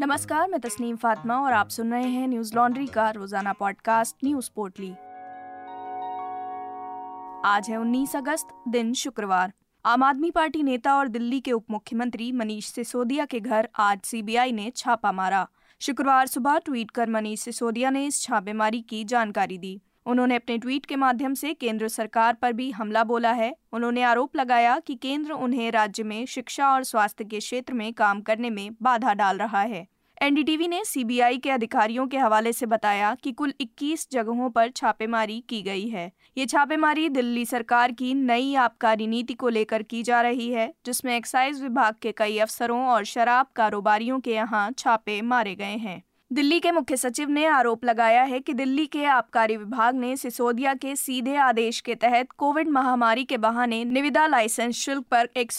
नमस्कार, मैं तस्नीम फातिमा और आप सुन रहे हैं न्यूज़ लॉन्ड्री का रोज़ाना पॉडकास्ट न्यूज़ पोर्टली। आज है 19 अगस्त, दिन शुक्रवार। आम आदमी पार्टी नेता और दिल्ली के उप मुख्यमंत्री मनीष सिसोदिया के घर आज सीबीआई ने छापा मारा। शुक्रवार सुबह ट्वीट कर मनीष सिसोदिया ने इस छापेमारी की जानकारी दी। उन्होंने अपने ट्वीट के माध्यम से केंद्र सरकार पर भी हमला बोला है। उन्होंने आरोप लगाया कि केंद्र उन्हें राज्य में शिक्षा और स्वास्थ्य के क्षेत्र में काम करने में बाधा डाल रहा है। एनडीटीवी ने सीबीआई के अधिकारियों के हवाले से बताया कि कुल 21 जगहों पर छापेमारी की गई है। ये छापेमारी दिल्ली सरकार की नई आबकारी नीति को लेकर की जा रही है, जिसमें एक्साइज विभाग के कई अफसरों और शराब कारोबारियों के यहाँ छापे मारे गए हैं। दिल्ली के मुख्य सचिव ने आरोप लगाया है कि दिल्ली के आबकारी विभाग ने सिसोदिया के सीधे आदेश के तहत कोविड महामारी के बहाने निविदा लाइसेंस शुल्क पर एक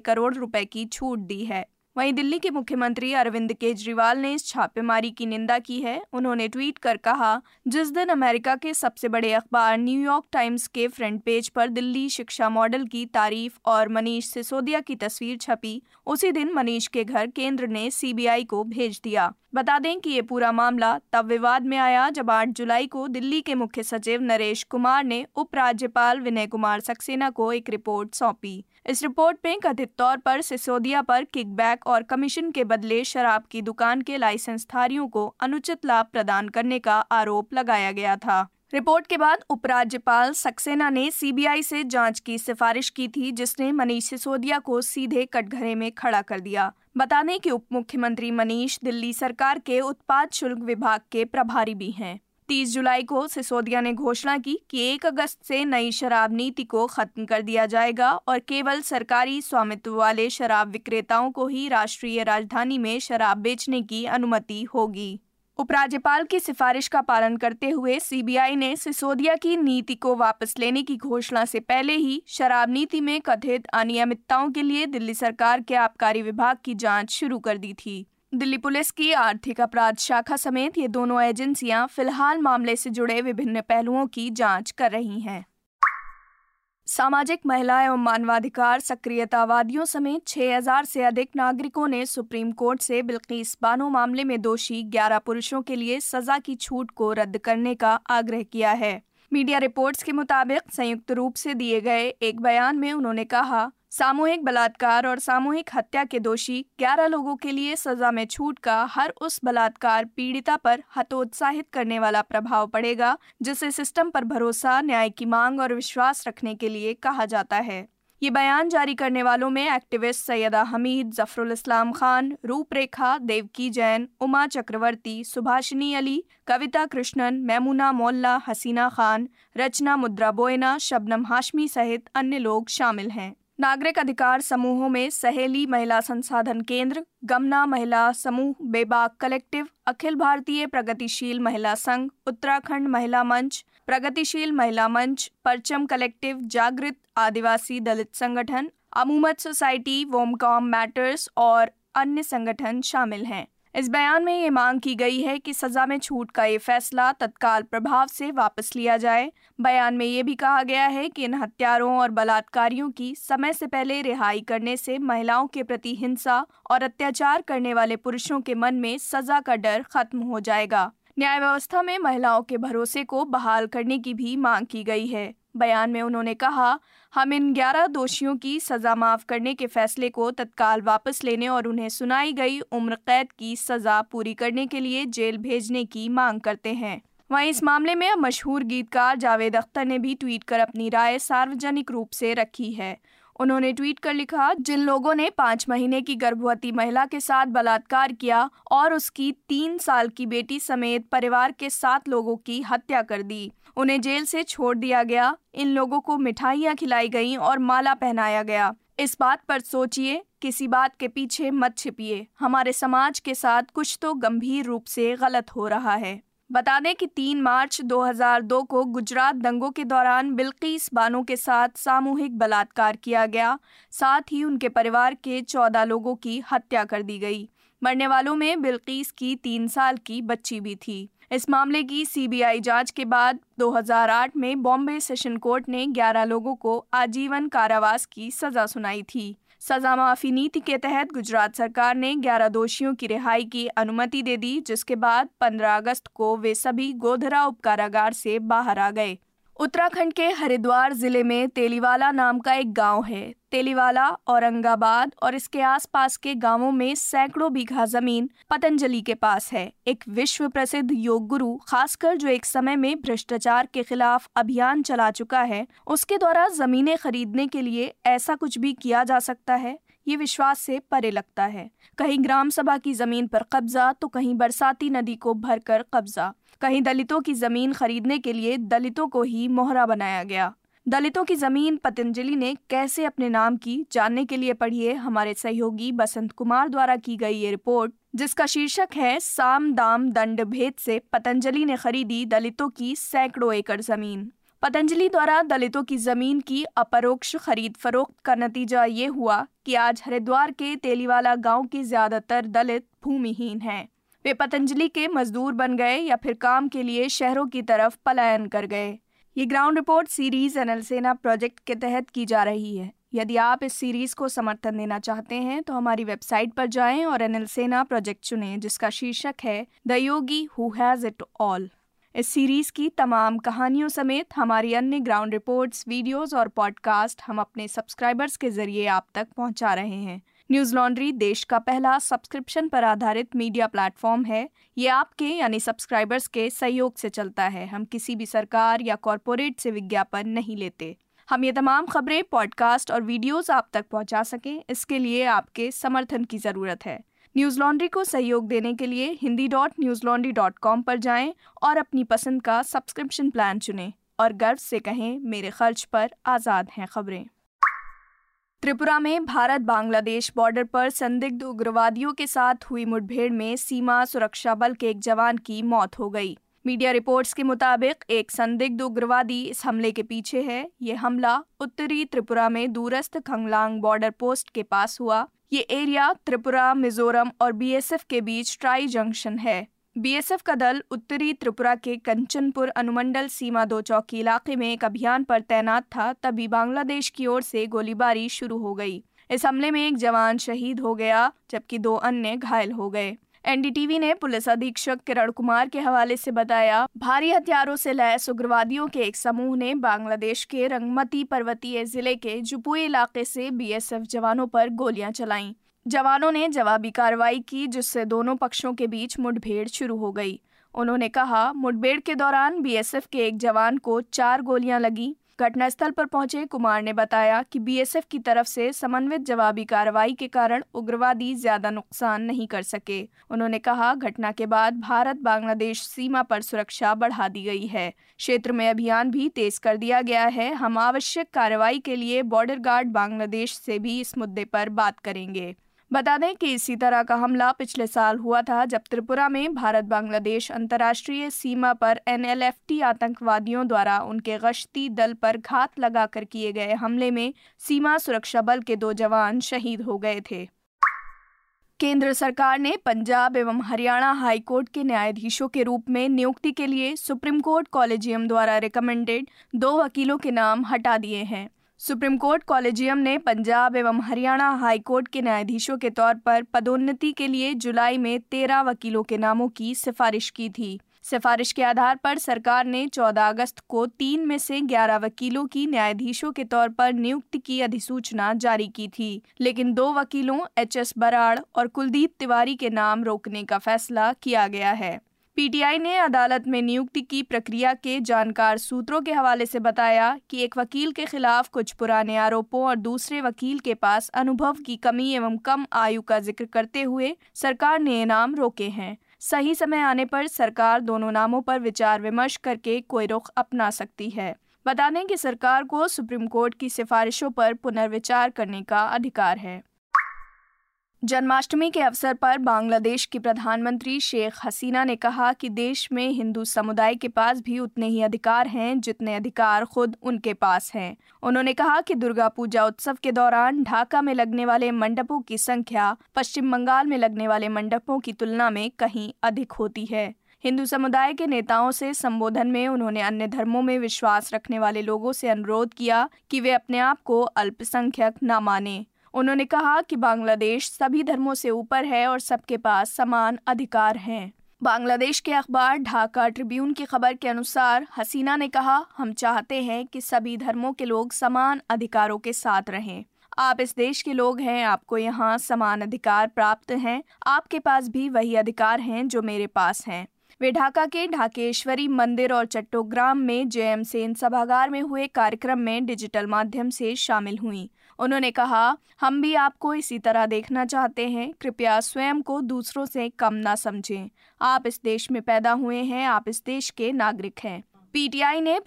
करोड़ रुपए की छूट दी है। वहीं दिल्ली के मुख्यमंत्री अरविंद केजरीवाल ने इस छापेमारी की निंदा की है। उन्होंने ट्वीट कर कहा, जिस दिन अमेरिका के सबसे बड़े अखबार न्यूयॉर्क टाइम्स के फ्रंट पेज पर दिल्ली शिक्षा मॉडल की तारीफ़ और मनीष सिसोदिया की तस्वीर छपी, उसी दिन मनीष के घर केंद्र ने सीबीआई को भेज दिया। बता दें कि ये पूरा मामला तब विवाद में आया जब 8 जुलाई को दिल्ली के मुख्य सचिव नरेश कुमार ने उपराज्यपाल विनय कुमार सक्सेना को एक रिपोर्ट सौंपी। इस रिपोर्ट में कथित तौर पर सिसोदिया पर किकबैक और कमीशन के बदले शराब की दुकान के लाइसेंसधारियों को अनुचित लाभ प्रदान करने का आरोप लगाया गया था। रिपोर्ट के बाद उपराज्यपाल सक्सेना ने सीबीआई से जाँच की सिफारिश की थी, जिसने मनीष सिसोदिया को सीधे कटघरे में खड़ा कर दिया। बता दें कि उप मुख्यमंत्री मनीष दिल्ली सरकार के उत्पाद शुल्क विभाग के प्रभारी भी हैं। 30 जुलाई को सिसोदिया ने घोषणा की कि 1 अगस्त से नई शराब नीति को खत्म कर दिया जाएगा और केवल सरकारी स्वामित्व वाले शराब विक्रेताओं को ही राष्ट्रीय राजधानी में शराब बेचने की अनुमति होगी। उपराज्यपाल की सिफारिश का पालन करते हुए सीबीआई ने सिसोदिया की नीति को वापस लेने की घोषणा से पहले ही शराब नीति में कथित अनियमितताओं के लिए दिल्ली सरकार के आबकारी विभाग की जाँच शुरू कर दी थी। दिल्ली पुलिस की आर्थिक अपराध शाखा समेत ये दोनों एजेंसियाँ फ़िलहाल मामले से जुड़े विभिन्न पहलुओं की जाँच कर रही हैं। सामाजिक महिला एवं मानवाधिकार सक्रियतावादियों समेत 6000 से अधिक नागरिकों ने सुप्रीम कोर्ट से बिल्किस बानो मामले में दोषी 11 पुरुषों के लिए सजा की छूट को रद्द करने का आग्रह किया है। मीडिया रिपोर्ट्स के मुताबिक संयुक्त रूप से दिए गए एक बयान में उन्होंने कहा सामूहिक बलात्कार और सामूहिक हत्या के दोषी 11 लोगों के लिए सजा में छूट का हर उस बलात्कार पीड़िता पर हतोत्साहित करने वाला प्रभाव पड़ेगा, जिसे सिस्टम पर भरोसा, न्याय की मांग और विश्वास रखने के लिए कहा जाता है। ये बयान जारी करने वालों में एक्टिविस्ट सैयदा हमीद, जफरुल इस्लाम खान, रूपरेखा, देवकी जैन, उमा चक्रवर्ती, सुभाषिनी अली, कविता कृष्णन, मैमुना मोल्ला, हसीना खान, रचना मुद्रा बोयना, शबनम हाशमी सहित अन्य लोग शामिल हैं। नागरिक अधिकार समूहों में सहेली महिला संसाधन केंद्र, गमना महिला समूह बेबाक कलेक्टिव, अखिल भारतीय प्रगतिशील महिला संघ, उत्तराखंड महिला मंच, प्रगतिशील महिला मंच, परचम कलेक्टिव, जागृत आदिवासी दलित संगठन, अमूमत सोसाइटी, वोमकॉम मैटर्स और अन्य संगठन शामिल हैं। इस बयान में ये मांग की गई है कि सजा में छूट का ये फैसला तत्काल प्रभाव से वापस लिया जाए। बयान में ये भी कहा गया है कि इन हत्यारों और बलात्कारियों की समय से पहले रिहाई करने से महिलाओं के प्रति हिंसा और अत्याचार करने वाले पुरुषों के मन में सजा का डर खत्म हो जाएगा। न्याय व्यवस्था में महिलाओं के भरोसे को बहाल करने की भी मांग की गई है। बयान में उन्होंने कहा हम इन 11 दोषियों की सजा माफ़ करने के फैसले को तत्काल वापस लेने और उन्हें सुनाई गई उम्र कैद की सजा पूरी करने के लिए जेल भेजने की मांग करते हैं। वहीं इस मामले में मशहूर गीतकार जावेद अख्तर ने भी ट्वीट कर अपनी राय सार्वजनिक रूप से रखी है। उन्होंने ट्वीट कर लिखा, जिन लोगों ने पाँच महीने की गर्भवती महिला के साथ बलात्कार किया और उसकी तीन साल की बेटी समेत परिवार के सात लोगों की हत्या कर दी, उन्हें जेल से छोड़ दिया गया। इन लोगों को मिठाइयाँ खिलाई गईं और माला पहनाया गया। इस बात पर सोचिए, किसी बात के पीछे मत छिपिए। हमारे समाज के साथ कुछ तो गंभीर रूप से गलत हो रहा है। बता दें कि 3 मार्च 2002 को गुजरात दंगों के दौरान बिल्किस बानो के साथ सामूहिक बलात्कार किया गया। साथ ही उनके परिवार के 14 लोगों की हत्या कर दी गई। मरने वालों में बिल्किस की तीन साल की बच्ची भी थी। इस मामले की सीबीआई जाँच के बाद 2008 में बॉम्बे सेशन कोर्ट ने 11 लोगों को आजीवन कारावास की सजा सुनाई थी। सजा माफ़ी नीति के तहत गुजरात सरकार ने 11 दोषियों की रिहाई की अनुमति दे दी, जिसके बाद 15 अगस्त को वे सभी गोधरा उपकारागार से बाहर आ गए। उत्तराखंड के हरिद्वार ज़िले में तेलीवाला नाम का एक गाँव है। तेलीवाला, औरंगाबाद और इसके आसपास के गाँवों में सैकड़ों बीघा ज़मीन पतंजलि के पास है। एक विश्व प्रसिद्ध योग गुरु, खासकर जो एक समय में भ्रष्टाचार के खिलाफ अभियान चला चुका है, उसके द्वारा जमीनें खरीदने के लिए ऐसा कुछ भी किया जा सकता है? ये विश्वास से परे लगता है। कहीं ग्राम सभा की ज़मीन पर कब्जा तो कहीं बरसाती नदी को भरकर कब्जा। कहीं दलितों की ज़मीन खरीदने के लिए दलितों को ही मोहरा बनाया गया। दलितों की ज़मीन पतंजलि ने कैसे अपने नाम की, जानने के लिए पढ़िए हमारे सहयोगी बसंत कुमार द्वारा की गई ये रिपोर्ट, जिसका शीर्षक है, साम दाम दंड भेद से पतंजलि ने खरीदी दलितों की सैकड़ों एकड़ ज़मीन। पतंजलि द्वारा दलितों की ज़मीन की अपरोक्ष खरीद फरोख्त का नतीजा ये हुआ कि आज हरिद्वार के तेलीवाला गाँव के ज़्यादातर दलित भूमिहीन हैं। वे पतंजलि के मजदूर बन गए या फिर काम के लिए शहरों की तरफ़ पलायन कर गए। ये ground report series NL Sena project के तहत की जा रही है। यदि आप इस सीरीज़ को समर्थन देना चाहते हैं तो हमारी वेबसाइट पर जाएँ और एनएल सेना प्रोजेक्ट चुनें, जिसका शीर्षक है the yogi who has it all. इस सीरीज़ की तमाम कहानियों समेत हमारी अन्य ग्राउंड रिपोर्ट्स वीडियोस और पॉडकास्ट हम अपने सब्सक्राइबर्स के ज़रिए आप तक पहुँचा रहे हैं। न्यूज़ लॉन्ड्री देश का पहला सब्सक्रिप्शन पर आधारित मीडिया प्लेटफॉर्म है। ये आपके, यानी सब्सक्राइबर्स के, सहयोग से चलता है। हम किसी भी सरकार या कॉरपोरेट से विज्ञापन नहीं लेते। हम ये तमाम खबरें, पॉडकास्ट और वीडियोस आप तक पहुँचा सकें। इसके लिए आपके समर्थन की ज़रूरत है। न्यूज़ लॉन्ड्री को सहयोग देने के लिए Hindi dot news laundry dot com पर जाएँ और अपनी पसंद का सब्सक्रिप्शन प्लान चुनें और गर्व से कहें, मेरे खर्च पर आज़ाद हैं खबरें। त्रिपुरा में भारत बांग्लादेश बॉर्डर पर संदिग्ध उग्रवादियों के साथ हुई मुठभेड़ में सीमा सुरक्षा बल के एक जवान की मौत हो गई। मीडिया रिपोर्ट्स के मुताबिक एक संदिग्ध उग्रवादी इस हमले के पीछे है। ये हमला उत्तरी त्रिपुरा में दूरस्थ खंगलांग बॉर्डर पोस्ट के पास हुआ। ये एरिया त्रिपुरा, मिजोरम और बीएसएफ के बीच ट्राई जंक्शन है। बीएसएफ का दल उत्तरी त्रिपुरा के कंचनपुर अनुमंडल सीमा दो चौकी इलाके में एक अभियान पर तैनात था, तभी बांग्लादेश की ओर से गोलीबारी शुरू हो गई। इस हमले में एक जवान शहीद हो गया, जबकि दो अन्य घायल हो गए। एनडीटीवी ने पुलिस अधीक्षक किरण कुमार के हवाले से बताया, भारी हथियारों से लैस उग्रवादियों के एक समूह ने बांग्लादेश के रंगमती पर्वतीय ज़िले के जुपुई इलाके से बीएसएफ जवानों पर गोलियाँ चलाईं। जवानों ने जवाबी कार्रवाई की, जिससे दोनों पक्षों के बीच मुठभेड़ शुरू हो गई। उन्होंने कहा, मुठभेड़ के दौरान बीएसएफ के एक जवान को चार गोलियाँ लगी। घटनास्थल पर पहुँचे कुमार ने बताया कि बीएसएफ की तरफ़ से समन्वित जवाबी कार्रवाई के कारण उग्रवादी ज़्यादा नुकसान नहीं कर सके। उन्होंने कहा, घटना के बाद भारत बांग्लादेश सीमा पर सुरक्षा बढ़ा दी गई है। क्षेत्र में अभियान भी तेज कर दिया गया है। हम आवश्यक कार्रवाई के लिए बॉर्डर गार्ड बांग्लादेश से भी इस मुद्दे पर बात करेंगे। बता दें कि इसी तरह का हमला पिछले साल हुआ था, जब त्रिपुरा में भारत बांग्लादेश अंतर्राष्ट्रीय सीमा पर एनएलएफटी आतंकवादियों द्वारा उनके गश्ती दल पर घात लगाकर किए गए हमले में सीमा सुरक्षा बल के दो जवान शहीद हो गए थे। केंद्र सरकार ने पंजाब एवं हरियाणा हाई कोर्ट के न्यायाधीशों के रूप में नियुक्ति के लिए सुप्रीम कोर्ट कॉलेजियम द्वारा रिकमेंडेड दो वकीलों के नाम हटा दिए हैं। सुप्रीम कोर्ट कॉलेजियम ने पंजाब एवं हरियाणा हाई कोर्ट के न्यायाधीशों के तौर पर पदोन्नति के लिए जुलाई में तेरह वकीलों के नामों की सिफारिश की थी। सिफारिश के आधार पर सरकार ने 14 अगस्त को तीन में से 11 वकीलों की न्यायाधीशों के तौर पर नियुक्ति की अधिसूचना जारी की थी। लेकिन दो वकीलों, एच एस बराड़ और कुलदीप तिवारी के नाम रोकने का फैसला किया गया है। पीटीआई ने अदालत में नियुक्ति की प्रक्रिया के जानकार सूत्रों के हवाले से बताया कि एक वकील के खिलाफ कुछ पुराने आरोपों और दूसरे वकील के पास अनुभव की कमी एवं कम आयु का ज़िक्र करते हुए सरकार ने ये नाम रोके हैं। सही समय आने पर सरकार दोनों नामों पर विचार विमर्श करके कोई रुख अपना सकती है। बता दें कि सरकार को सुप्रीम कोर्ट की सिफारिशों पर पुनर्विचार करने का अधिकार है। जन्माष्टमी के अवसर पर बांग्लादेश की प्रधानमंत्री शेख हसीना ने कहा कि देश में हिंदू समुदाय के पास भी उतने ही अधिकार हैं जितने अधिकार खुद उनके पास हैं। उन्होंने कहा कि दुर्गा पूजा उत्सव के दौरान ढाका में लगने वाले मंडपों की संख्या, पश्चिम बंगाल में लगने वाले मंडपों की तुलना में कहीं अधिक होती है। हिंदू समुदाय के नेताओं से संबोधन में उन्होंने अन्य धर्मों में विश्वास रखने वाले लोगों से अनुरोध किया कि वे अपने आप को अल्पसंख्यक न माने। उन्होंने कहा कि बांग्लादेश सभी धर्मों से ऊपर है और सबके पास समान अधिकार हैं। बांग्लादेश के अखबार ढाका ट्रिब्यून की खबर के अनुसार, हसीना ने कहा, हम चाहते हैं कि सभी धर्मों के लोग समान अधिकारों के साथ रहें। आप इस देश के लोग हैं, आपको यहाँ समान अधिकार प्राप्त हैं। आपके पास भी वही अधिकार हैं जो मेरे पास हैं। वे ढाका के ढाकेश्वरी मंदिर और चट्टोग्राम में जयम सेन सभागार में हुए कार्यक्रम में डिजिटल माध्यम से शामिल हुई। उन्होंने कहा, हम भी आपको इसी तरह देखना चाहते हैं। कृपया स्वयं को दूसरों से कम ना समझें। आप इस देश में पैदा हुए हैं, आप इस देश के नागरिक हैं। पीटीआई ने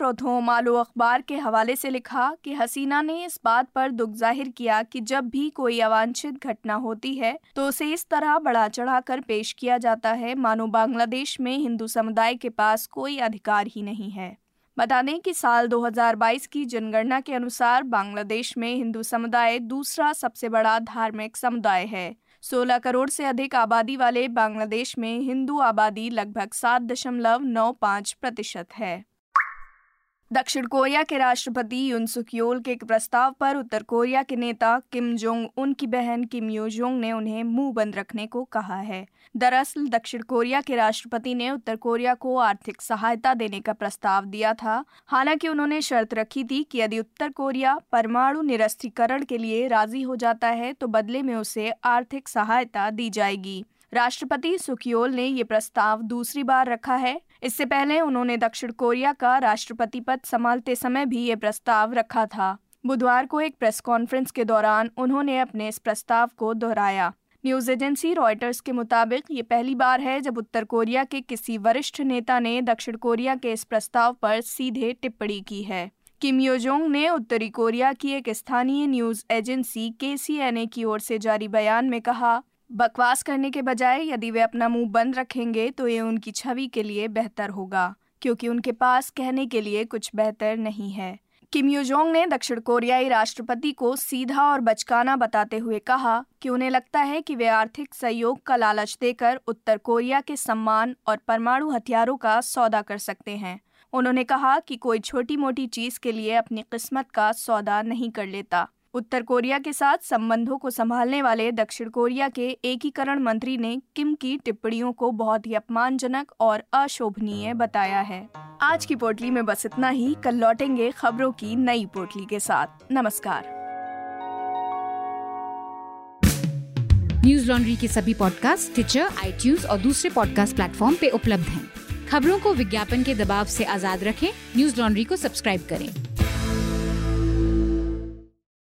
मालो अखबार के हवाले से लिखा कि हसीना ने इस बात पर दुख ज़ाहिर किया कि जब भी कोई अवांछित घटना होती है तो उसे इस तरह बढ़ा चढ़ाकर पेश किया जाता है। मानो बांग्लादेश में हिंदू समुदाय के पास कोई अधिकार ही नहीं है। बता दें कि साल 2022 की जनगणना के अनुसार बांग्लादेश में हिंदू समुदाय दूसरा सबसे बड़ा धार्मिक समुदाय है। 16 करोड़ से अधिक आबादी वाले बांग्लादेश में हिंदू आबादी लगभग सात दशमलव नौ पाँच प्रतिशत है। दक्षिण कोरिया के राष्ट्रपति युन सुकयोल के एक प्रस्ताव पर उत्तर कोरिया के नेता किम जोंग उन की बहन किम यो जोंग ने उन्हें मुँह बंद रखने को कहा है। दरअसल, दक्षिण कोरिया के राष्ट्रपति ने उत्तर कोरिया को आर्थिक सहायता देने का प्रस्ताव दिया था। हालाँकि उन्होंने शर्त रखी थी कि यदि उत्तर कोरिया परमाणु निरस्त्रीकरण के लिए राज़ी हो जाता है तो बदले में उसे आर्थिक सहायता दी जाएगी। राष्ट्रपति सुखियोल ने ये प्रस्ताव दूसरी बार रखा है। इससे पहले उन्होंने दक्षिण कोरिया का राष्ट्रपति पद संभालते समय भी ये प्रस्ताव रखा था। बुधवार को एक प्रेस कॉन्फ्रेंस के दौरान उन्होंने अपने इस प्रस्ताव को दोहराया। न्यूज़ एजेंसी रॉयटर्स के मुताबिक ये पहली बार है जब उत्तर कोरिया के किसी वरिष्ठ नेता ने दक्षिण कोरिया के इस प्रस्ताव पर सीधे टिप्पणी की है। किम योजोंग ने उत्तरी कोरिया की एक स्थानीय न्यूज़ एजेंसी के की ओर से जारी बयान में कहा बकवास करने के बजाय यदि वे अपना मुँह बंद रखेंगे तो ये उनकी छवि के लिए बेहतर होगा, क्योंकि उनके पास कहने के लिए कुछ बेहतर नहीं है। किम योजोंग ने दक्षिण कोरियाई राष्ट्रपति को सीधा और बचकाना बताते हुए कहा कि उन्हें लगता है कि वे आर्थिक सहयोग का लालच देकर उत्तर कोरिया के सम्मान और परमाणु हथियारों का सौदा कर सकते हैं। उन्होंने कहा कि कोई छोटी मोटी चीज़ के लिए अपनी किस्मत का सौदा नहीं कर लेता। उत्तर कोरिया के साथ संबंधों को संभालने वाले दक्षिण कोरिया के एकीकरण मंत्री ने किम की टिप्पणियों को बहुत ही अपमानजनक और अशोभनीय बताया है। आज की पोटली में बस इतना ही। कल लौटेंगे खबरों की नई पोटली के साथ। नमस्कार। न्यूज़ लॉन्ड्री के सभी पॉडकास्ट ट्विटर आई और दूसरे पॉडकास्ट प्लेटफॉर्म पे उपलब्ध हैं। खबरों को विज्ञापन के दबाव से आज़ाद रखें। न्यूज़ लॉन्ड्री को सब्सक्राइब करें।